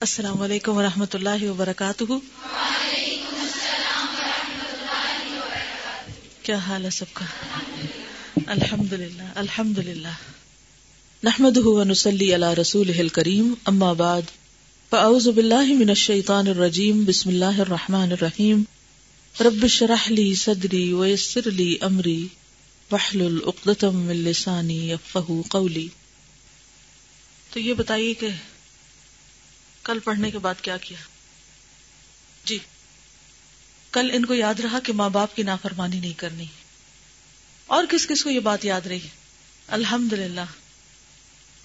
السلام علیکم و رحمۃ اللہ وبرکاتہ۔ کیا حال ہے سب کا؟ الحمد للہ الحمد للہ نحمد نسلی اللہ رسول کریم اما بعد۔ فاعوذ باللہ من الشیطان الرجیم، بسم اللہ الرحمن الرحیم۔ رب شرح لی صدری ویسر لی امری۔ وحلل اقدتم من لسانی یفقهوا قولی۔ تو یہ بتائیے کہ کل پڑھنے کے بعد کیا کیا؟ جی کل ان کو یاد رہا کہ ماں باپ کی نافرمانی نہیں کرنی۔ اور کس کس کو یہ بات یاد رہی؟ الحمد للہ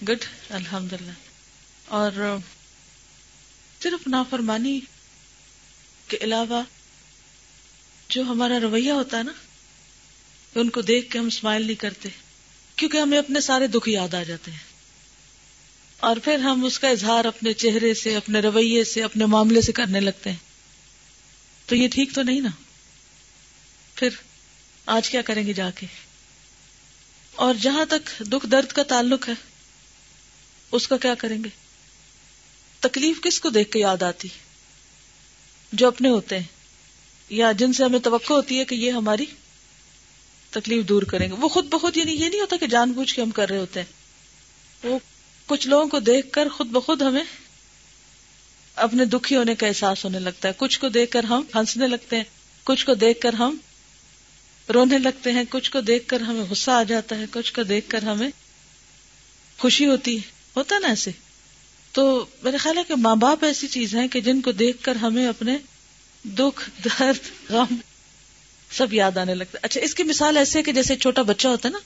گڈ الحمد للہ اور صرف نافرمانی کے علاوہ جو ہمارا رویہ ہوتا ہے نا، ان کو دیکھ کے ہم اسمائل نہیں کرتے، کیونکہ ہمیں اپنے سارے دکھ یاد آ جاتے ہیں۔ اور پھر ہم اس کا اظہار اپنے چہرے سے، اپنے رویے سے، اپنے معاملے سے کرنے لگتے ہیں۔ تو یہ ٹھیک تو نہیں نا؟ پھر آج کیا کریں گے جا کے؟ اور جہاں تک دکھ درد کا تعلق ہے، اس کا کیا کریں گے؟ تکلیف کس کو دیکھ کے یاد آتی؟ جو اپنے ہوتے ہیں، یا جن سے ہمیں توقع ہوتی ہے کہ یہ ہماری تکلیف دور کریں گے۔ وہ خود بخود یعنی یہ نہیں ہوتا کہ جان بوجھ کے ہم کر رہے ہوتے ہیں۔ وہ کچھ لوگوں کو دیکھ کر خود بخود ہمیں اپنے دکھی ہونے کا احساس ہونے لگتا ہے۔ کچھ کو دیکھ کر ہم ہنسنے لگتے ہیں، کچھ کو دیکھ کر ہم رونے لگتے ہیں، کچھ کو دیکھ کر ہمیں غصہ آ جاتا ہے، کچھ کو دیکھ کر ہمیں خوشی ہوتی ہوتا نا ایسے؟ تو میرا خیال ہے کہ ماں باپ ایسی چیز ہے کہ جن کو دیکھ کر ہمیں اپنے دکھ، درد، غم سب یاد آنے لگتا اچھا اس کی مثال ایسے کہ جیسے چھوٹا بچہ ہوتا ہے نا،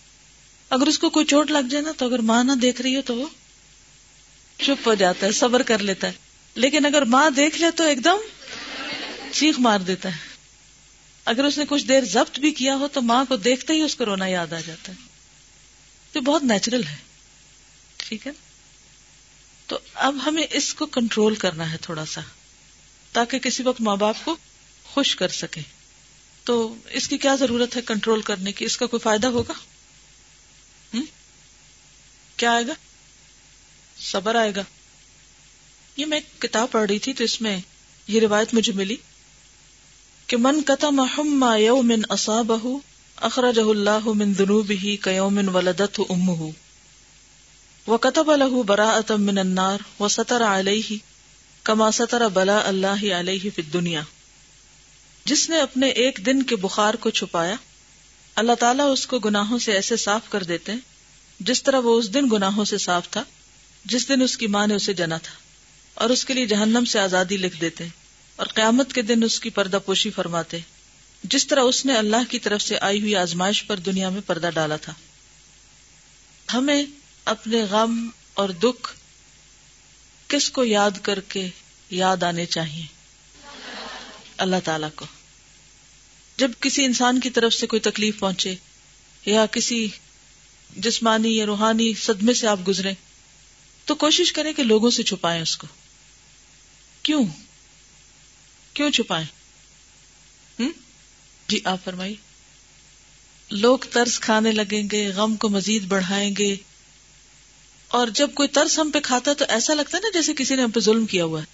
اگر اس کو کوئی چوٹ لگ جائے نا تو اگر ماں نہ دیکھ رہی ہو تو وہ چپ ہو جاتا ہے، صبر کر لیتا ہے۔ لیکن اگر ماں دیکھ لے تو ایک دم چیخ مار دیتا ہے۔ اگر اس نے کچھ دیر ضبط بھی کیا ہو تو ماں کو دیکھتے ہی اس کو رونا یاد آ جاتا ہے۔ تو بہت نیچرل ہے۔ ٹھیک ہے؟ تو اب ہمیں اس کو کنٹرول کرنا ہے تھوڑا سا، تاکہ کسی وقت ماں باپ کو خوش کر سکے۔ تو اس کی کیا ضرورت ہے کنٹرول کرنے کی؟ اس کا کوئی فائدہ ہوگا؟ کیا آئے گا؟ صبر آئے گا۔ یہ میں ایک کتاب پڑھ رہی تھی تو اس میں یہ روایت مجھے ملی کہ من کتا محم یو من اصاب اخراج اللہ من دنوب ہی ولدت ام و کتب الح برا من النار و سطر علیہ کما سطر بلا اللہ علیہ فی دنیا جس نے اپنے ایک دن کے بخار کو چھپایا، اللہ تعالیٰ اس کو گناہوں سے ایسے صاف کر دیتے جس طرح وہ اس دن گناہوں سے صاف تھا۔ جس دن اس کی ماں نے اسے جنا تھا اور اس کے لیے جہنم سے آزادی لکھ دیتے اور قیامت کے دن اس کی پردہ پوشی فرماتے جس طرح اس نے اللہ کی طرف سے آئی ہوئی آزمائش پر دنیا میں پردہ ڈالا تھا۔ ہمیں اپنے غم اور دکھ کس کو یاد کر کے یاد آنے چاہیے؟ اللہ تعالی کو۔ جب کسی انسان کی طرف سے کوئی تکلیف پہنچے یا کسی جسمانی یا روحانی صدمے سے آپ گزرے تو کوشش کریں کہ لوگوں سے چھپائیں اس کو۔ کیوں؟ کیوں چھپائیں؟ جی آپ فرمائی لوگ ترس کھانے لگیں گے، غم کو مزید بڑھائیں گے۔ اور جب کوئی ترس ہم پہ کھاتا ہے تو ایسا لگتا ہے نا جیسے کسی نے ہم پہ ظلم کیا ہوا ہے۔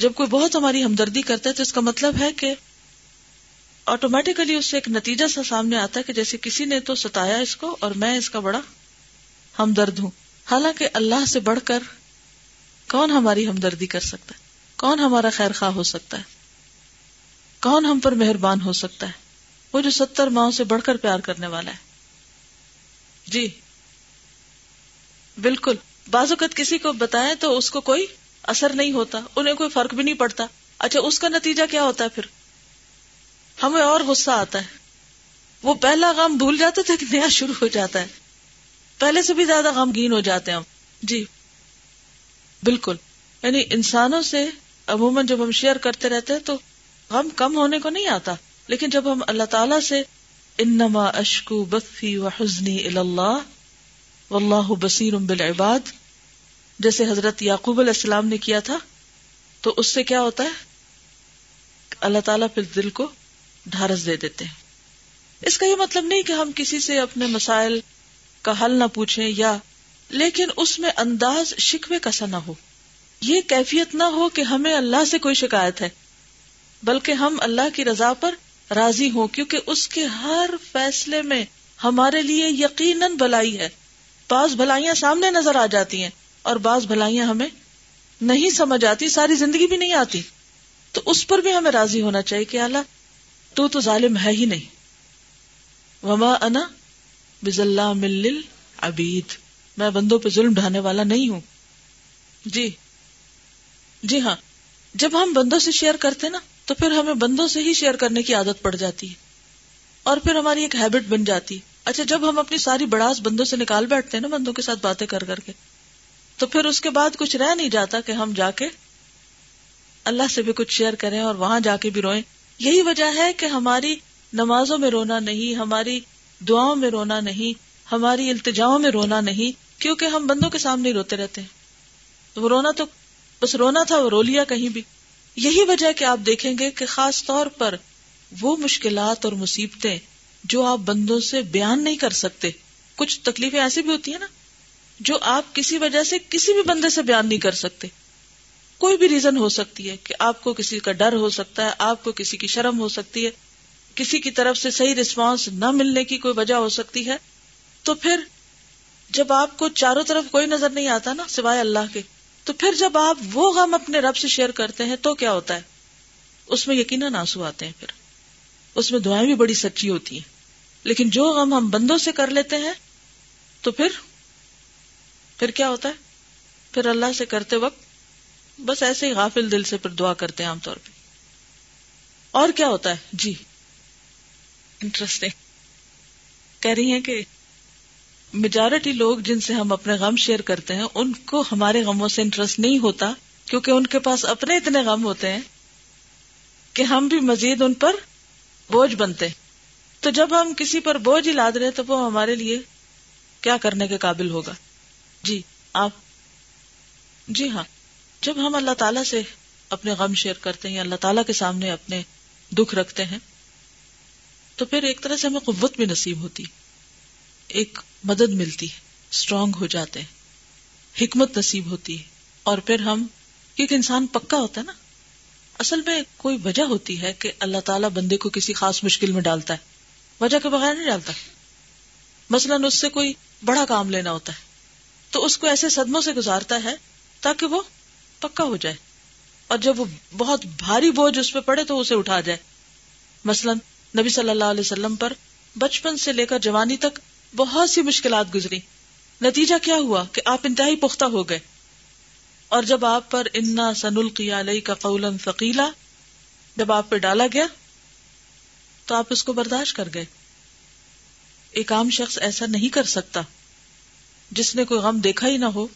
جب کوئی بہت ہماری ہمدردی کرتا ہے تو اس کا مطلب ہے کہ آٹومیٹیکلی اس سے ایک نتیجہ سا سامنے آتا ہے کہ جیسے کسی نے تو ستایا اس کو اور میں اس کا بڑا ہمدرد ہوں۔ حالانکہ اللہ سے بڑھ کر کون ہماری ہمدردی کر سکتا ہے؟ کون ہمارا خیر خواہ ہو سکتا ہے؟ کون ہم پر مہربان ہو سکتا ہے؟ وہ جو ستر ماؤں سے بڑھ کر پیار کرنے والا ہے۔ جی۔ بالکل۔ بعض اوقات کسی کو بتائے تو اس کو کوئی اثر نہیں ہوتا، انہیں کوئی فرق بھی نہیں پڑتا۔ اچھا اس کا نتیجہ کیا ہوتا ہے پھر؟ ہمیں اور غصہ آتا ہے۔ وہ پہلا غم بھول جاتا تھا کہ نیا شروع ہو جاتا ہے۔ پہلے سے بھی زیادہ غمگین ہو جاتے ہیں ہم۔ جی۔ بالکل۔ یعنی انسانوں سے عموماً جب ہم شیئر کرتے رہتے ہیں تو غم کم ہونے کو نہیں آتا۔ لیکن جب ہم اللہ تعالی سے انما اشکو بفی و حزنی اللہ واللہ بصیر بالعباد، جیسے حضرت یعقوب علیہ السلام نے کیا تھا، تو اس سے کیا ہوتا ہے؟ اللہ تعالیٰ پھر دل کو ڈھارس دے دیتے ہیں۔ اس کا یہ مطلب نہیں کہ ہم کسی سے اپنے مسائل کا حل نہ پوچھیں یا لیکن اس میں انداز شکوے کا سا نہ ہو۔ یہ کیفیت نہ ہو کہ ہمیں اللہ سے کوئی شکایت ہے، بلکہ ہم اللہ کی رضا پر راضی ہوں، کیونکہ اس کے ہر فیصلے میں ہمارے لیے یقیناً بلائی ہے۔ بعض بلائیاں سامنے نظر آ جاتی ہیں اور بعض بلائیاں ہمیں نہیں سمجھ آتی، ساری زندگی بھی نہیں آتی۔ تو اس پر بھی ہمیں راضی ہونا چاہیے کہ اللہ، تو تو ظالم ہے ہی نہیں۔ وما انا بزلہ مل عبید میں بندوں پہ ظلم ڈھانے والا نہیں ہوں۔ جی۔ جی ہاں۔ جب ہم بندوں سے شیئر کرتے نا، تو پھر ہمیں بندوں سے ہی شیئر کرنے کی عادت پڑ جاتی۔ ہے اور پھر ہماری ایک ہیبٹ بن جاتی۔ اچھا جب ہم اپنی ساری بڑاس بندوں سے نکال بیٹھتے ہیں نا بندوں کے ساتھ باتیں کر کر کے، تو پھر اس کے بعد کچھ رہ نہیں جاتا کہ ہم جا کے اللہ سے بھی کچھ شیئر کریں اور وہاں جا کے بھی روئیں۔ یہی وجہ ہے کہ ہماری نمازوں میں رونا نہیں، ہماری دعاؤں میں رونا نہیں، ہماری التجاؤں میں رونا نہیں، کیونکہ ہم بندوں کے سامنے روتے رہتے ہیں۔ وہ رونا تو، بس رونا تھا، وہ رو لیا کہیں بھی۔ یہی وجہ کہ آپ دیکھیں گے کہ خاص طور پر وہ مشکلات اور مصیبتیں جو آپ بندوں سے بیان نہیں کر سکتے، کچھ تکلیفیں ایسی بھی ہوتی ہیں نا، جو آپ کسی وجہ سے کسی بھی بندے سے بیان نہیں کر سکتے۔ کوئی بھی ریزن ہو سکتی ہے کہ آپ کو کسی کا ڈر ہو سکتا ہے، آپ کو کسی کی شرم ہو سکتی ہے کسی کی طرف سے صحیح رسپانس نہ ملنے کی کوئی وجہ ہو سکتی ہے، تو پھر جب آپ کو چاروں طرف کوئی نظر نہیں آتا نا، سوائے اللہ کے، تو پھر جب آپ وہ غم اپنے رب سے شیئر کرتے ہیں، تو کیا ہوتا ہے؟ اس میں یقیناً آنسو آتے ہیں پھر۔ اس میں دعائیں بھی بڑی سچی ہوتی ہیں۔ لیکن جو غم ہم بندوں سے کر لیتے ہیں، تو پھر پھر کیا ہوتا ہے؟ پھر اللہ سے کرتے وقت بس ایسے ہی غافل دل سے پھر دعا کرتے ہیں عام طور پہ۔ اور کیا ہوتا ہے؟ جی۔ انٹرسٹنگ کہہ رہی ہیں کہ میجورٹی لوگ جن سے ہم اپنے غم شیئر کرتے ہیں، ان کو ہمارے غموں سے انٹرسٹ نہیں ہوتا، کیونکہ ان کے پاس اپنے اتنے غم ہوتے ہیں کہ ہم بھی مزید ان پر بوجھ بنتے۔ تو جب ہم کسی پر بوجھ ہی لاد رہے تو وہ ہمارے لیے کیا کرنے کے قابل ہوگا؟ جی آپ۔ جی ہاں جب ہم اللہ تعالی سے اپنے غم شیئر کرتے ہیں اللہ تعالیٰ کے سامنے اپنے دکھ رکھتے ہیں تو پھر ایک طرح سے ہمیں قوت بھی نصیب ہوتی۔ ایک مدد ملتی ہے اسٹرانگ ہو جاتے ہیں حکمت نصیب ہوتی۔ ہے اور پھر ہم، کیونکہ انسان پکا ہوتا ہے نا، اصل میں کوئی وجہ ہوتی ہے کہ اللہ تعالیٰ بندے کو کسی خاص مشکل میں ڈالتا ہے۔ وجہ کے بغیر نہیں ڈالتا۔ مثلاً اس سے کوئی بڑا کام لینا ہوتا ہے، تو اس کو ایسے صدموں سے گزارتا ہے تاکہ وہ پکا ہو جائے۔ اور جب وہ بہت بھاری بوجھ اس پہ پڑے تو اسے اٹھا جائے۔ مثلاً نبی صلی اللہ علیہ وسلم پر بچپن سے لے کر جوانی تک بہت سی مشکلات گزری۔ نتیجہ کیا ہوا کہ آپ انتہائی پختہ ہو گئے۔ اور جب آپ پر انا سن علیہ کا قول فقیلا جب آپ پہ ڈالا گیا تو آپ اس کو برداشت کر گئے۔ ایک عام شخص ایسا نہیں کر سکتا جس نے کوئی غم دیکھا ہی نہ ہو،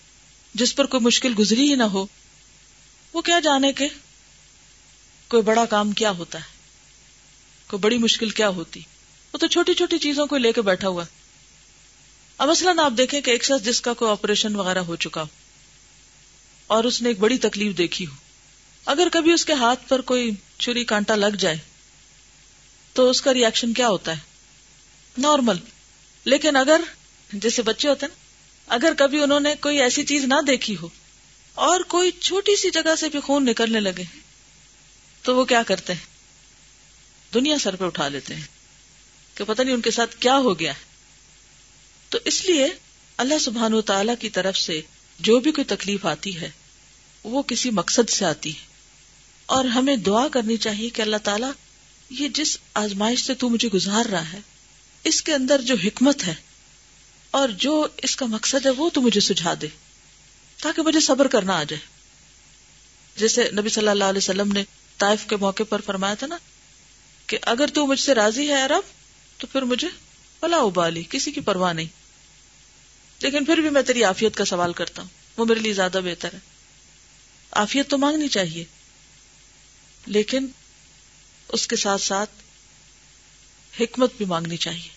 جس پر کوئی مشکل گزری ہی نہ ہو۔ وہ کیا جانے کے کوئی بڑا کام کیا ہوتا ہے۔ کوئی بڑی مشکل کیا ہوتی؟ وہ تو چھوٹی چھوٹی چیزوں کو لے کے بیٹھا ہوا۔ اب مثلاً آپ دیکھیں کہ ایک شخص جس کا کوئی آپریشن وغیرہ ہو چکا ہو اور اس نے ایک بڑی تکلیف دیکھی ہو۔ اگر کبھی اس کے ہاتھ پر کوئی چوری کانٹا لگ جائے، تو اس کا ریئیکشن کیا ہوتا ہے؟ نارمل لیکن اگر، جیسے بچے ہوتے ہیں اگر کبھی انہوں نے کوئی ایسی چیز نہ دیکھی ہو اور کوئی چھوٹی سی جگہ سے بھی خون نکلنے لگے، تو وہ کیا کرتے ہیں؟ دنیا سر پہ اٹھا لیتے ہیں کہ پتہ نہیں ان کے ساتھ کیا ہو گیا تو اس لیے اللہ سبحان و تعالی کی طرف سے جو بھی کوئی تکلیف آتی ہے، وہ کسی مقصد سے آتی ہے۔ اور ہمیں دعا کرنی چاہیے کہ اللہ تعالیٰ، یہ جس آزمائش سے تو مجھے گزار رہا ہے، اس کے اندر جو حکمت ہے اور جو اس کا مقصد ہے، وہ تو مجھے سجھا دے تاکہ مجھے صبر کرنا آ جائے۔ جیسے نبی صلی اللہ علیہ وسلم نے طائف کے موقع پر فرمایا تھا نا کہ اگر تو مجھ سے راضی ہے عرب تو پھر مجھے بلا ابالی، کسی کی پرواہ نہیں۔ لیکن پھر بھی میں تیری آفیت کا سوال کرتا ہوں۔ وہ میرے لیے زیادہ بہتر ہے۔ آفیت تو مانگنی چاہیے، لیکن اس کے ساتھ ساتھ حکمت بھی مانگنی چاہیے۔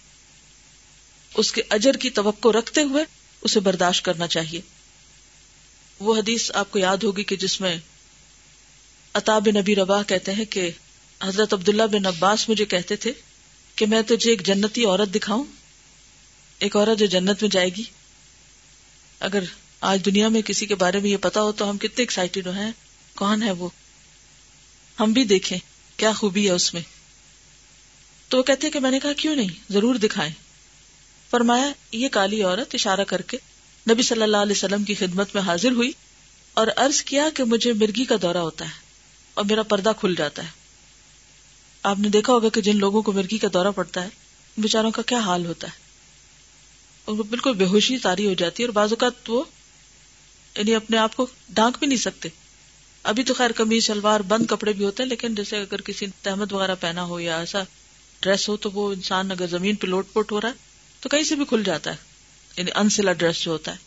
اس کے اجر کی توقع رکھتے ہوئے اسے برداشت کرنا چاہیے۔ وہ حدیث آپ کو یاد ہوگی کہ جس میں اتاب نبی ربا کہتے ہیں کہ حضرت عبداللہ بن عباس مجھے کہتے تھے کہ میں تجھے ایک جنتی عورت دکھاؤں، ایک عورت جو جنت میں جائے گی۔ اگر آج دنیا میں کسی کے بارے میں یہ پتا ہو تو ہم کتنے ایکسائٹیڈ ہیں، کون ہے وہ؟ ہم بھی دیکھیں کیا خوبی ہے اس میں۔ تو وہ کہتے کہ میں نے کہا، کیوں نہیں؟ ضرور دکھائیں۔ فرمایا، یہ کالی عورت اشارہ کر کے نبی صلی اللہ علیہ وسلم کی خدمت میں حاضر ہوئی اور عرض کیا کہ مجھے مرگی کا دورہ ہوتا ہے اور میرا پردہ کھل جاتا ہے۔ آپ نے دیکھا ہوگا کہ جن لوگوں کو مرگی کا دورہ پڑتا ہے، بیچاروں کا کیا حال ہوتا ہے؟ ان کو بالکل بے ہوشی تاری ہو جاتی ہے اور بعض اوقات وہ یعنی اپنے آپ کو ڈانک بھی نہیں سکتے۔ ابھی تو خیر کمیز شلوار، بند کپڑے بھی ہوتے ہیں، لیکن جیسے اگر کسی نے تحمد وغیرہ پہنا ہو یا ایسا ڈریس ہو تو وہ انسان اگر زمین پہ لوٹ پوٹ ہو رہا ہے تو کہیں سے بھی کھل جاتا ہے۔ یعنی انسلا ڈریس جو ہوتا ہے۔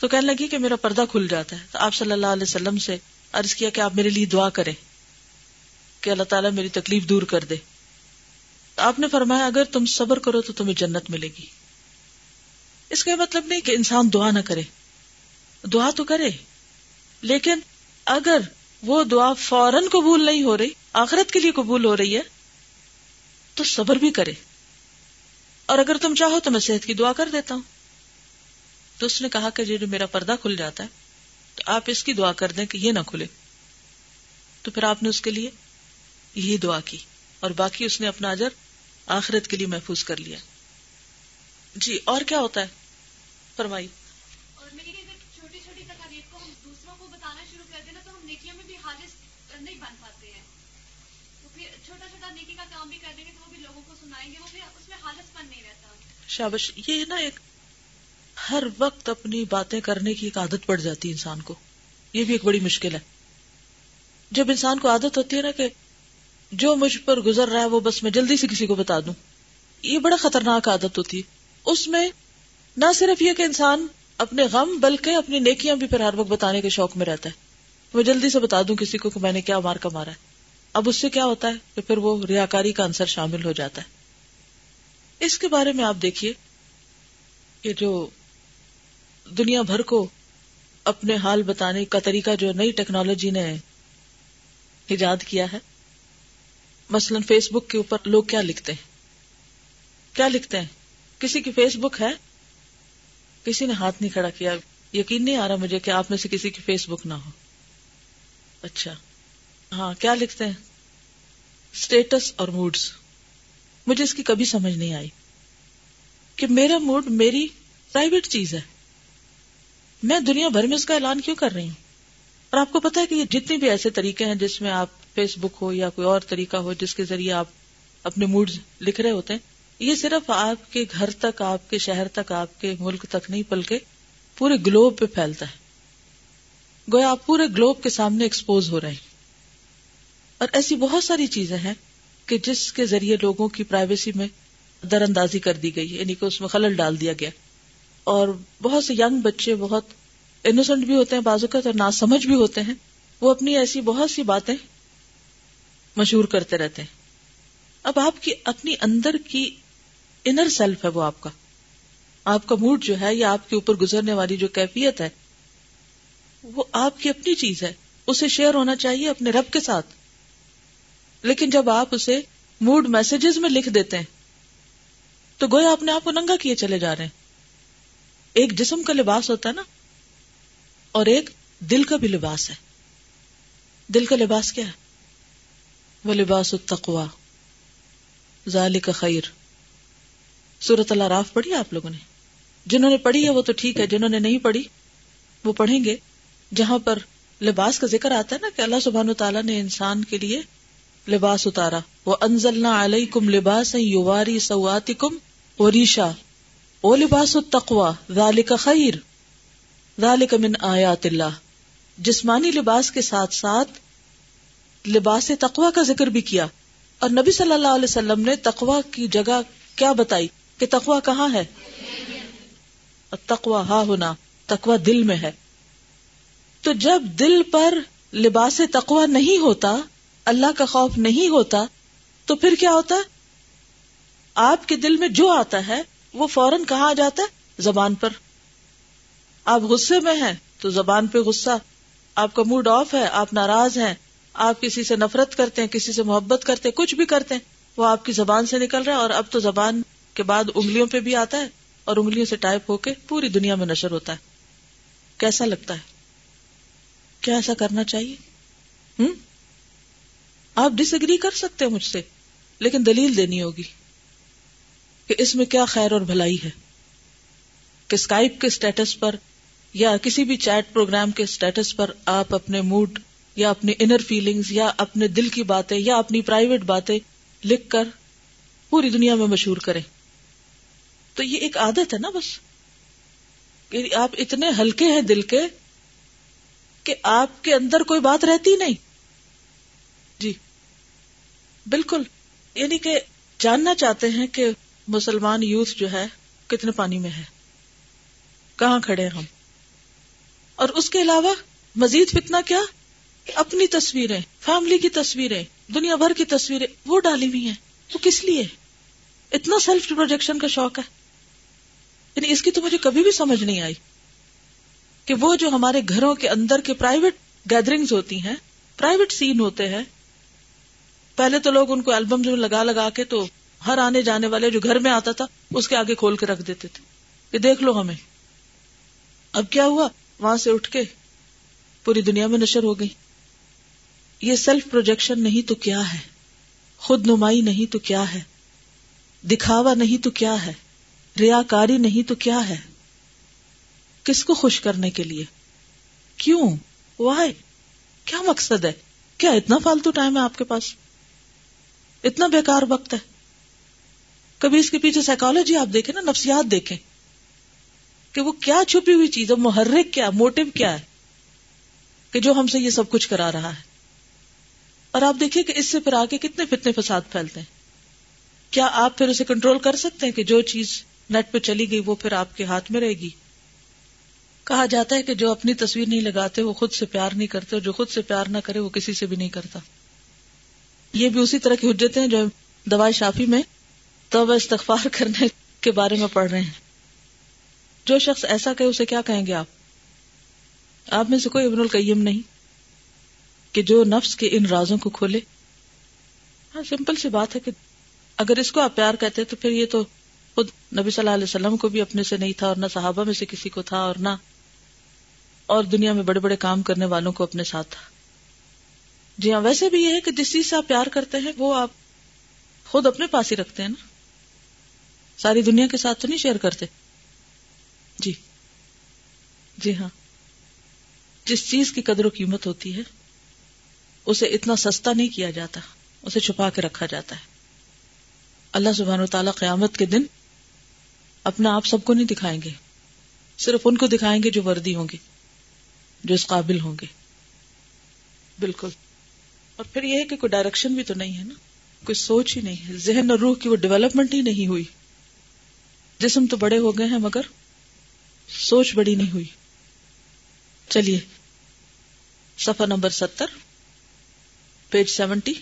تو کہنے لگی کہ میرا پردہ کھل جاتا ہے۔ تو آپ صلی اللہ علیہ وسلم سے عرض کیا کہ آپ میرے لیے دعا کریں۔ کہ اللہ تعالیٰ میری تکلیف دور کر دے۔ آپ نے فرمایا، اگر تم صبر کرو تو تمہیں جنت ملے گی۔ اس کا مطلب نہیں کہ انسان دعا نہ کرے۔ دعا تو کرے، لیکن اگر وہ دعا فوراً قبول نہیں ہو رہی، آخرت کے لیے قبول ہو رہی ہے، تو صبر بھی کرے۔ اور اگر تم چاہو تو میں صحت کی دعا کر دیتا ہوں۔ تو اس نے کہا کہ جو میرا پردہ کھل جاتا ہے، تو آپ اس کی دعا کر دیں کہ یہ نہ کھلے۔ تو پھر آپ نے اس کے لیے یہی دعا کی اور باقی اس نے اپنا اجر آخرت کے لیے محفوظ کر لیا۔ جی اور کیا ہوتا ہے؟ فرمائی چھوٹی چھوٹی تکالیف کو ہم دوسروں کو بتانا شروع کر دینا تو ہم نیکیوں میں بھی حالث نہیں بن پاتے ہیں۔ تو پھر چھوٹا چھوٹا نیکی کا کام بھی کر دیں گے تو وہ بھی لوگوں کو سنائیں گے وہ بھی اس میں حالث بن نہیں رہتا۔ شابش یہ نا ایک ہر وقت اپنی باتیں کرنے کی ایک عادت پڑ جاتی ہے انسان کو۔ یہ بھی ایک بڑی مشکل ہے۔ جب انسان کو عادت ہوتی ہے نا کہ جو مجھ پر گزر رہا ہے وہ بس میں جلدی سے کسی کو بتا دوں۔ یہ بڑا خطرناک عادت ہوتی۔ ہے اس میں نہ صرف یہ کہ انسان اپنے غم بلکہ اپنی نیکیاں بھی پھر ہر وقت بتانے کے شوق میں رہتا ہے۔ میں جلدی سے بتا دوں کسی کو کہ میں نے کیا مار کا مارا ہے۔ اب اس سے کیا ہوتا ہے کہ پھر وہ ریاکاری کا انصر شامل ہو جاتا ہے۔ اس کے بارے میں آپ دیکھیے کہ جو دنیا بھر کو اپنے حال بتانے کا طریقہ جو نئی ٹیکنالوجی نے ایجاد کیا ہے مثلا فیس بک کے اوپر لوگ کیا لکھتے ہیں؟ کیا لکھتے ہیں؟ کسی کی فیس بک ہے؟ کسی نے ہاتھ نہیں کھڑا کیا، یقین نہیں آ رہا مجھے کہ آپ میں سے کسی کی فیس بک نہ ہو۔ اچھا۔ ہاں کیا لکھتے ہیں؟ اسٹیٹس اور موڈس مجھے اس کی کبھی سمجھ نہیں آئی کہ میرا موڈ میری پرائیویٹ چیز ہے۔ میں دنیا بھر میں اس کا اعلان کیوں کر رہی ہوں؟ اور آپ کو پتا ہے کہ یہ جتنے بھی ایسے طریقے ہیں جس میں آپ فیس بک ہو یا کوئی اور طریقہ ہو جس کے ذریعے آپ اپنے موڈ لکھ رہے ہوتے ہیں، یہ صرف آپ کے گھر تک، آپ کے شہر تک، آپ کے ملک تک نہیں، بلکہ پورے گلوب پہ پھیلتا ہے۔ گویا آپ پورے گلوب کے سامنے ایکسپوز ہو رہے ہیں۔ اور ایسی بہت ساری چیزیں ہیں کہ جس کے ذریعے لوگوں کی پرائیویسی میں در اندازی کر دی گئی یعنی کہ اس میں خلل ڈال دیا گیا۔ اور بہت سے ینگ بچے بہت انوسنٹ بھی ہوتے ہیں بازوقت اور ناسمجھ بھی ہوتے ہیں۔ وہ اپنی ایسی بہت سی باتیں مشہور کرتے رہتے ہیں۔ اب آپ کی اپنی اندر کی انر سیلف ہے وہ آپ کا۔ آپ کا موڈ جو ہے یا آپ کے اوپر گزرنے والی جو کیفیت ہے، وہ آپ کی اپنی چیز ہے۔ اسے شیئر ہونا چاہیے اپنے رب کے ساتھ۔ لیکن جب آپ اسے موڈ میسجز میں لکھ دیتے ہیں، تو گویا اپنے آپ کو ننگا کیے چلے جا رہے ہیں۔ ایک جسم کا لباس ہوتا ہے نا، اور ایک دل کا بھی لباس ہے۔ دل کا لباس کیا ہے؟ وہ لباس التقوا ذالک خیر سورت اللہ راف پڑھی آپ لوگوں نے؟ جنہوں نے پڑھی ہے وہ تو ٹھیک ہے، جنہوں نے نہیں پڑھی، وہ پڑھیں گے۔ جہاں پر لباس کا ذکر آتا ہے نا کہ اللہ سبحان تعالیٰ نے انسان کے لیے لباس اتارا۔ وہ انزل علیہ کم لباس یواری سواتی کم ریشا او لباس التقوا ذالک خیر ذالک من آیات اللہ۔ جسمانی لباس کے ساتھ ساتھ لباس تقوا کا ذکر بھی کیا اور نبی صلی اللہ علیہ وسلم نے تقوا کی جگہ کیا بتائی کہ تقوا کہاں ہے؟ تقوا ہا ہونا تقوا دل میں ہے۔ تو جب دل پر لباس تقوا نہیں ہوتا، اللہ کا خوف نہیں ہوتا، تو پھر کیا ہوتا؟ ہے آپ کے دل میں جو آتا ہے، وہ فوراً کہاں آ جاتا ہے؟ زبان پر۔ آپ غصے میں ہیں، تو زبان پہ غصہ۔ آپ کا موڈ آف ہے، آپ ناراض ہیں آپ کسی سے نفرت کرتے ہیں، کسی سے محبت کرتے ہیں، کچھ بھی کرتے ہیں، وہ آپ کی زبان سے نکل رہا ہے اور اب تو زبان کے بعد انگلیوں پہ بھی آتا ہے اور انگلیوں سے ٹائپ ہو کے پوری دنیا میں نشر ہوتا ہے۔ کیسا لگتا ہے؟ کیا ایسا کرنا چاہیے؟ ہم؟ آپ ڈس اگری کر سکتے ہیں مجھ سے، لیکن دلیل دینی ہوگی کہ اس میں کیا خیر اور بھلائی ہے۔ کہ اسکائپ کے اسٹیٹس پر یا کسی بھی چیٹ پروگرام کے اسٹیٹس پر آپ اپنے موڈ یا اپنی انر فیلنگز یا اپنے دل کی باتیں یا اپنی پرائیویٹ باتیں لکھ کر پوری دنیا میں مشہور کریں۔ تو یہ ایک عادت ہے نا بس۔ کہ آپ اتنے ہلکے ہیں دل کے کہ آپ کے اندر کوئی بات رہتی نہیں۔ جی۔ بالکل۔ یعنی کہ جاننا چاہتے ہیں کہ مسلمان یوتھ جو ہے کتنے پانی میں ہے۔ کہاں کھڑے ہم؟ اور اس کے علاوہ مزید فتنا کیا؟ اپنی تصویریں فیملی کی تصویریں، دنیا بھر کی تصویریں، وہ ڈالی ہوئی ہیں۔ وہ کس لیے؟ اتنا سیلف پروجیکشن کا شوق ہے۔ یعنی اس کی تو مجھے کبھی بھی سمجھ نہیں آئی کہ وہ جو ہمارے گھروں کے اندر کے پرائیویٹ گیدرنگ ہوتی ہیں پرائیویٹ سین ہوتے ہیں۔ پہلے تو لوگ ان کو البم جو لگا لگا کے تو ہر آنے جانے والے جو گھر میں آتا تھا، اس کے آگے کھول کے رکھ دیتے تھے کہ دیکھ لو ہمیں۔ اب کیا ہوا؟ وہاں سے اٹھ کے پوری دنیا میں نشر ہو گئی۔ یہ سیلف پروجیکشن نہیں تو کیا ہے؟ خود نمائی نہیں تو کیا ہے؟ دکھاوا نہیں تو کیا ہے؟ ریا کاری نہیں تو کیا ہے؟ کس کو خوش کرنے کے لیے؟ کیوں؟ وائی کیا مقصد ہے؟ کیا اتنا فالتو ٹائم ہے آپ کے پاس؟ اتنا بیکار وقت ہے۔ کبھی اس کے پیچھے سائیکالوجی آپ دیکھیں نا، نفسیات دیکھیں کہ وہ کیا چھپی ہوئی چیز ہے، محرک کیا موٹو کیا ہے کہ جو ہم سے یہ سب کچھ کرا رہا ہے۔ اور آپ دیکھیے کہ اس سے پھر آگے کتنے فتنے فساد پھیلتے ہیں۔ کیا آپ پھر اسے کنٹرول کر سکتے ہیں کہ جو چیز نیٹ پہ چلی گئی وہ پھر آپ کے ہاتھ میں رہے گی؟ کہا جاتا ہے کہ جو اپنی تصویر نہیں لگاتے وہ خود سے پیار نہیں کرتے اور جو خود سے پیار نہ کرے وہ کسی سے بھی نہیں کرتا۔ یہ بھی اسی طرح کی حجت ہیں جو دوائی شافی میں توبہ استغفار کرنے کے بارے میں پڑھ رہے ہیں۔ جو شخص ایسا کہ اسے کیا کہیں گے آپ؟ آپ میں سے کوئی ابن القیم نہیں۔ کہ جو نفس کے ان رازوں کو کھولے۔ ہاں سمپل سی بات ہے کہ اگر اس کو آپ پیار کہتے تو پھر یہ تو خود نبی صلی اللہ علیہ وسلم کو بھی اپنے سے نہیں تھا اور نہ صحابہ میں سے کسی کو تھا اور نہ اور دنیا میں بڑے بڑے کام کرنے والوں کو اپنے ساتھ تھا۔ جی ہاں ویسے بھی یہ ہے کہ جس چیز سے آپ پیار کرتے ہیں، وہ آپ خود اپنے پاس ہی رکھتے ہیں نا۔ ساری دنیا کے ساتھ تو نہیں شیئر کرتے۔ جی۔ جی ہاں۔ جس چیز کی قدر و قیمت ہوتی ہے اسے اتنا سستا نہیں کیا جاتا، اسے چھپا کے رکھا جاتا ہے۔ اللہ سبحان و تعالیٰ قیامت کے دن اپنا آپ سب کو نہیں دکھائیں گے، صرف ان کو دکھائیں گے جو وردی ہوں گے، جو اس قابل ہوں گے۔ بالکل۔ اور پھر یہ ہے کہ کوئی ڈائریکشن بھی تو نہیں ہے نا۔ کوئی سوچ ہی نہیں ہے۔ ذہن اور روح کی وہ ڈیولپمنٹ ہی نہیں ہوئی۔ جسم تو بڑے ہو گئے ہیں مگر سوچ بڑی نہیں ہوئی۔ چلیے سفر نمبر ستر۔ پیج سیونٹی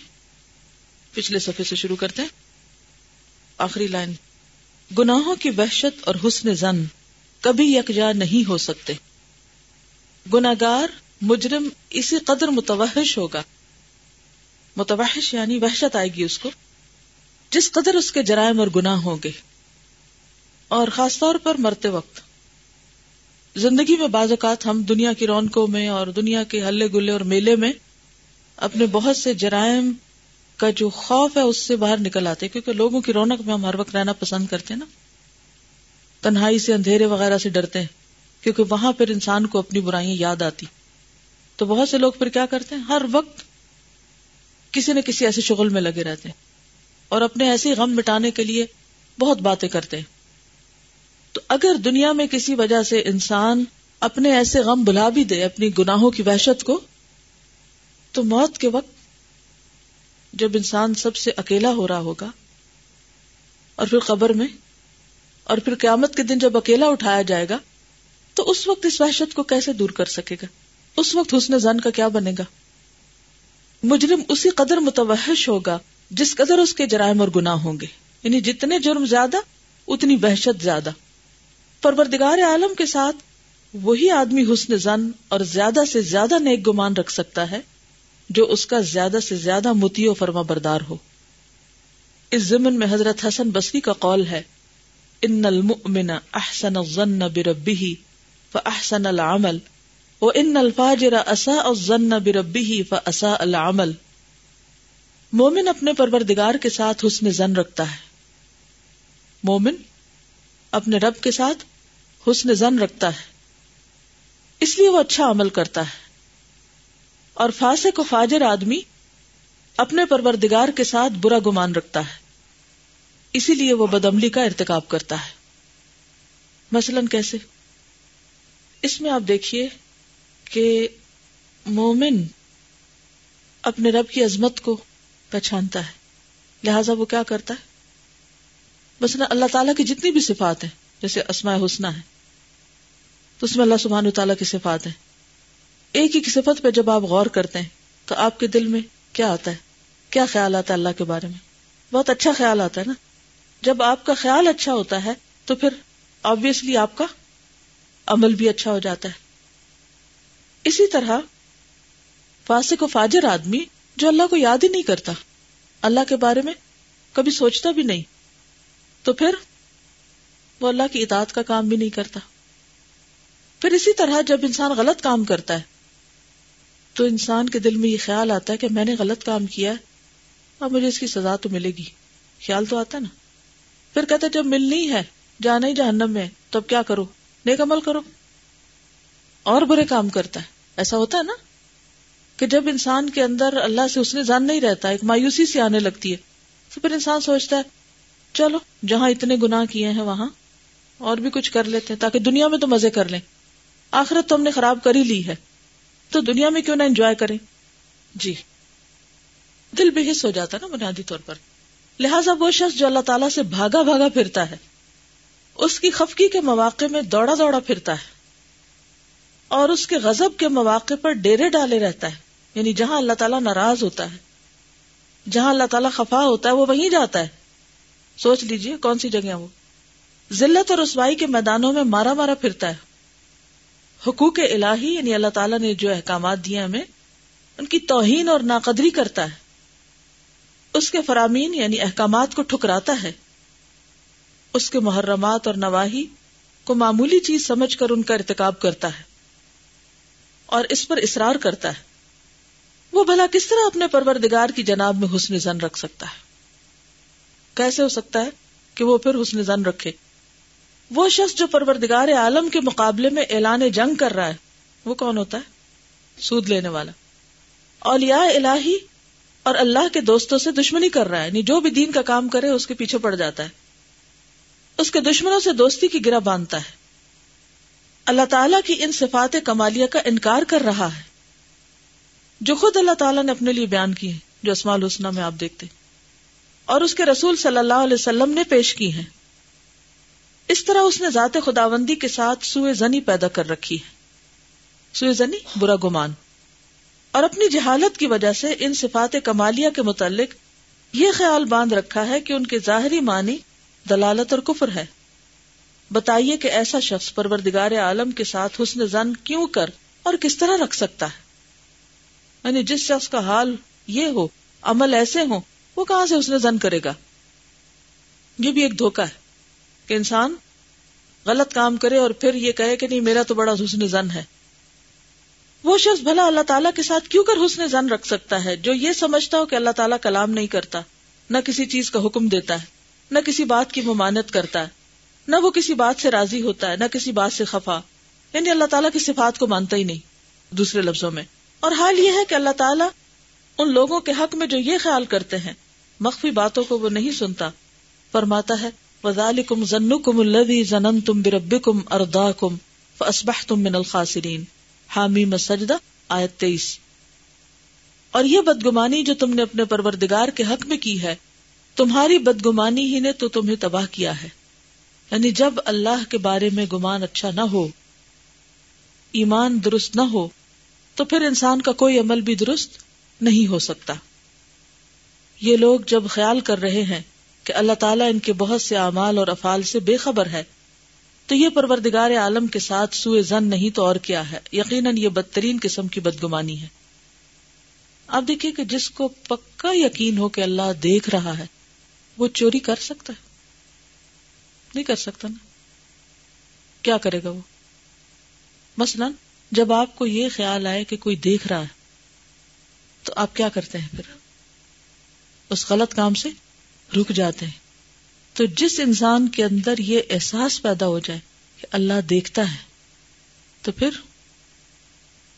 پچھلے سفے سے شروع کرتے ہیں۔ آخری لائن۔ گناہوں کی وحشت اور حسن زن کبھی یکجا نہیں ہو سکتے۔ گناگار مجرم اسی قدر متوحش ہوگا۔ متوحش یعنی وحشت آئے گی اس کو۔ جس قدر اس کے جرائم اور گناہ ہوں گے۔ اور خاص طور پر مرتے وقت۔ زندگی میں بعض اوقات ہم دنیا کی رونقوں میں اور دنیا کے ہلے گلے اور میلے میں اپنے بہت سے جرائم کا جو خوف ہے اس سے باہر نکل آتے کیونکہ لوگوں کی رونق میں ہم ہر وقت رہنا پسند کرتے ہیں نا۔ تنہائی سے اندھیرے وغیرہ سے ڈرتے ہیں، کیونکہ وہاں پھر انسان کو اپنی برائیاں یاد آتی۔ تو بہت سے لوگ پھر کیا کرتے ہیں؟ ہر وقت کسی نہ کسی ایسے شغل میں لگے رہتے ہیں۔ اور اپنے ایسے غم مٹانے کے لیے بہت باتیں کرتے ہیں۔ تو اگر دنیا میں کسی وجہ سے انسان اپنے ایسے غم بلا بھی دے، اپنی گناہوں کی وحشت کو تو موت کے وقت جب انسان سب سے اکیلا ہو رہا ہوگا، اور پھر قبر میں، اور پھر قیامت کے دن جب اکیلا اٹھایا جائے گا، تو اس وقت اس وحشت کو کیسے دور کر سکے گا؟ اس وقت حسن زن کا کیا بنے گا؟ مجرم اسی قدر متوحش ہوگا جس قدر اس کے جرائم اور گناہ ہوں گے۔ یعنی جتنے جرم زیادہ، اتنی وحشت زیادہ۔ پروردگار عالم کے ساتھ وہی آدمی حسن زن اور زیادہ سے زیادہ نیک گمان رکھ سکتا ہے جو اس کا زیادہ سے زیادہ متی و فرما بردار ہو۔ اس زمن میں حضرت حسن بسری کا قول ہے، ان المؤمن احسن الظن بربه فاحسن العمل، وان الفاجر اساء الظن بربه فاساء العمل۔ مومن اپنے پروردگار کے ساتھ حسن زن رکھتا ہے۔ مومن اپنے رب کے ساتھ حسن زن رکھتا ہے۔ اس لیے وہ اچھا عمل کرتا ہے۔ اور فاسق و فاجر آدمی اپنے پروردگار کے ساتھ برا گمان رکھتا ہے۔ اسی لیے وہ بدملی کا ارتکاب کرتا ہے۔ مثلا کیسے؟ اس میں آپ دیکھیے کہ مومن اپنے رب کی عظمت کو پہچانتا ہے۔ لہذا وہ کیا کرتا ہے؟ مثلا اللہ تعالیٰ کی جتنی بھی صفات ہیں، جیسے اسماء حسنہ ہے تو اس میں اللہ سبحانہ تعالیٰ کی صفات ہیں۔ ایک ہی صفت پہ جب آپ غور کرتے ہیں تو آپ کے دل میں کیا آتا ہے؟ کیا خیال آتا ہے اللہ کے بارے میں؟ بہت اچھا خیال آتا ہے نا؟ جب آپ کا خیال اچھا ہوتا ہے تو پھر آبیسلی آپ کا عمل بھی اچھا ہو جاتا ہے۔ اسی طرح فاسق و فاجر آدمی جو اللہ کو یاد ہی نہیں کرتا، اللہ کے بارے میں کبھی سوچتا بھی نہیں، تو پھر وہ اللہ کی اطاعت کا کام بھی نہیں کرتا۔ پھر اسی طرح جب انسان غلط کام کرتا ہے تو انسان کے دل میں یہ خیال آتا ہے کہ میں نے غلط کام کیا ہے، اب مجھے اس کی سزا تو ملے گی۔ خیال تو آتا ہے نا۔ پھر کہتے جب ملنی ہے، جانا ہی جہنم میں تو اب کیا کرو؟ نیک عمل کرو۔ اور برے کام کرتا ہے۔ ایسا ہوتا ہے نا کہ جب انسان کے اندر اللہ سے اس نے جان نہیں رہتا، ایک مایوسی سی آنے لگتی ہے، تو پھر انسان سوچتا ہے، چلو، جہاں اتنے گناہ کیے ہیں وہاں، اور بھی کچھ کر لیتے ہیں، تاکہ دنیا میں تو مزے کر لیں۔ آخرت تو ہم نے خراب کر ہی لی ہے۔ تو دنیا میں کیوں نہ انجوائے کریں؟ جی۔ دل بے حص ہو جاتا نا بنیادی طور پر۔ لہٰذا وہ شخص جو اللہ تعالیٰ سے بھاگا بھاگا پھرتا ہے، اس کی خفکی کے مواقع میں دوڑا دوڑا پھرتا ہے۔ اور اس کے غزب کے مواقع پر ڈیرے ڈالے رہتا ہے۔ یعنی جہاں اللہ تعالیٰ ناراض ہوتا ہے، جہاں اللہ تعالیٰ خفا ہوتا ہے، وہ وہیں جاتا ہے۔ سوچ لیجیے کون سی جگہ وہ۔ ذلت اور رسوائی کے میدانوں میں مارا مارا پھرتا ہے۔ حقوق الہی یعنی اللہ تعالیٰ نے جو احکامات دیے ہمیں، ان کی توہین اور ناقدری کرتا ہے۔ اس کے فرامین یعنی احکامات کو ٹھکراتا ہے۔ اس کے محرمات اور نواحی کو معمولی چیز سمجھ کر ان کا ارتکاب کرتا ہے۔ اور اس پر اصرار کرتا ہے۔ وہ بھلا کس طرح اپنے پروردگار کی جناب میں حسن زن رکھ سکتا ہے؟ کیسے ہو سکتا ہے کہ وہ پھر حسن زن رکھے؟ وہ شخص جو پروردگار عالم کے مقابلے میں اعلان جنگ کر رہا ہے، وہ کون ہوتا ہے؟ سود لینے والا۔ اولیاء الہی اور اللہ کے دوستوں سے دشمنی کر رہا ہے یعنی جو بھی دین کا کام کرے، اس کے پیچھے پڑ جاتا ہے۔ اس کے دشمنوں سے دوستی کی گرا باندھتا ہے۔ اللہ تعالیٰ کی ان صفات کمالیہ کا انکار کر رہا ہے۔ جو خود اللہ تعالیٰ نے اپنے لیے بیان کی ہے جو اسماء الحسنہ میں آپ دیکھتے اور اس کے رسول صلی اللہ علیہ وسلم نے پیش کی ہیں۔ اس طرح اس نے ذات خداوندی کے ساتھ سوئے زنی پیدا کر رکھی ہے۔ سوئے زنی، برا گمان۔ اور اپنی جہالت کی وجہ سے ان صفات کمالیہ کے متعلق یہ خیال باندھ رکھا ہے کہ ان کے ظاہری معنی دلالت اور کفر ہے۔ بتائیے کہ ایسا شخص پروردگار عالم کے ساتھ حسن زن کیوں کر اور کس طرح رکھ سکتا ہے؟ یعنی جس شخص کا حال یہ ہو، عمل ایسے ہو وہ کہاں سے حسن زن کرے گا؟ یہ بھی ایک دھوکا ہے۔ کہ انسان غلط کام کرے اور پھر یہ کہے کہ نہیں، میرا تو بڑا حسن زن ہے۔ وہ شخص بھلا اللہ تعالیٰ کے ساتھ کیوں کر حسن زن رکھ سکتا ہے؟ جو یہ سمجھتا ہو کہ اللہ تعالیٰ کلام نہیں کرتا، نہ کسی چیز کا حکم دیتا ہے، نہ کسی بات کی ممانت کرتا ہے، نہ وہ کسی بات سے راضی ہوتا ہے، نہ کسی بات سے خفا۔ یعنی اللہ تعالیٰ کی صفات کو مانتا ہی نہیں دوسرے لفظوں میں۔ اور حال یہ ہے کہ اللہ تعالیٰ ان لوگوں کے حق میں جو یہ خیال کرتے ہیں، مخفی باتوں کو وہ نہیں سنتا، فرماتا ہے وزال کم ضن کم الدی زنن تم برب من حامی مسجدہ آیت تیئیس. اور یہ بدگمانی جو تم نے اپنے پروردگار کے حق میں کی ہے، تمہاری بدگمانی ہی نے تو تمہیں تباہ کیا ہے۔ یعنی جب اللہ کے بارے میں گمان اچھا نہ ہو، ایمان درست نہ ہو، تو پھر انسان کا کوئی عمل بھی درست نہیں ہو سکتا۔ یہ لوگ جب خیال کر رہے ہیں کہ اللہ تعالیٰ ان کے بہت سے اعمال اور افعال سے بے خبر ہے۔ تو یہ پروردگار عالم کے ساتھ سوئے زن نہیں تو اور کیا ہے؟ یقیناً یہ بدترین قسم کی بدگمانی ہے۔ آپ دیکھیے کہ جس کو پکا یقین ہو کہ اللہ دیکھ رہا ہے، وہ چوری کر سکتا ہے۔ نہیں کر سکتا نا۔ کیا کرے گا وہ؟ مثلا جب آپ کو یہ خیال آئے کہ کوئی دیکھ رہا ہے، تو آپ کیا کرتے ہیں پھر؟ اس غلط کام سے؟ رک جاتے ہیں۔ تو جس انسان کے اندر یہ احساس پیدا ہو جائے کہ اللہ دیکھتا ہے، تو پھر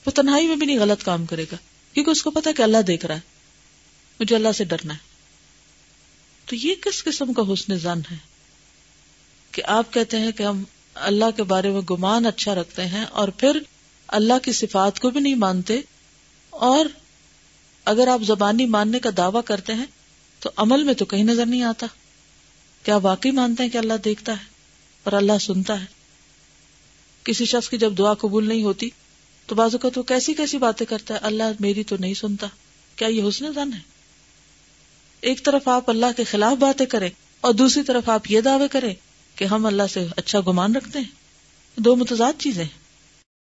وہ تنہائی میں بھی نہیں غلط کام کرے گا، کیونکہ اس کو پتا کہ اللہ دیکھ رہا ہے۔ مجھے اللہ سے ڈرنا ہے۔ تو یہ کس قسم کا حسن زن ہے؟ کہ آپ کہتے ہیں کہ ہم اللہ کے بارے میں گمان اچھا رکھتے ہیں اور پھر اللہ کی صفات کو بھی نہیں مانتے، اور اگر آپ زبانی ماننے کا دعوی کرتے ہیں تو عمل میں تو کہیں نظر نہیں آتا۔ کیا واقعی مانتے ہیں کہ اللہ دیکھتا ہے اور اللہ سنتا ہے؟ کسی شخص کی جب دعا قبول نہیں ہوتی تو بازو کا تو کیسی کیسی باتیں کرتا ہے؟ اللہ میری تو نہیں سنتا۔ کیا یہ حسن زن ہے؟ ایک طرف آپ اللہ کے خلاف باتیں کریں اور دوسری طرف آپ یہ دعوے کریں کہ ہم اللہ سے اچھا گمان رکھتے ہیں۔ دو متضاد چیزیں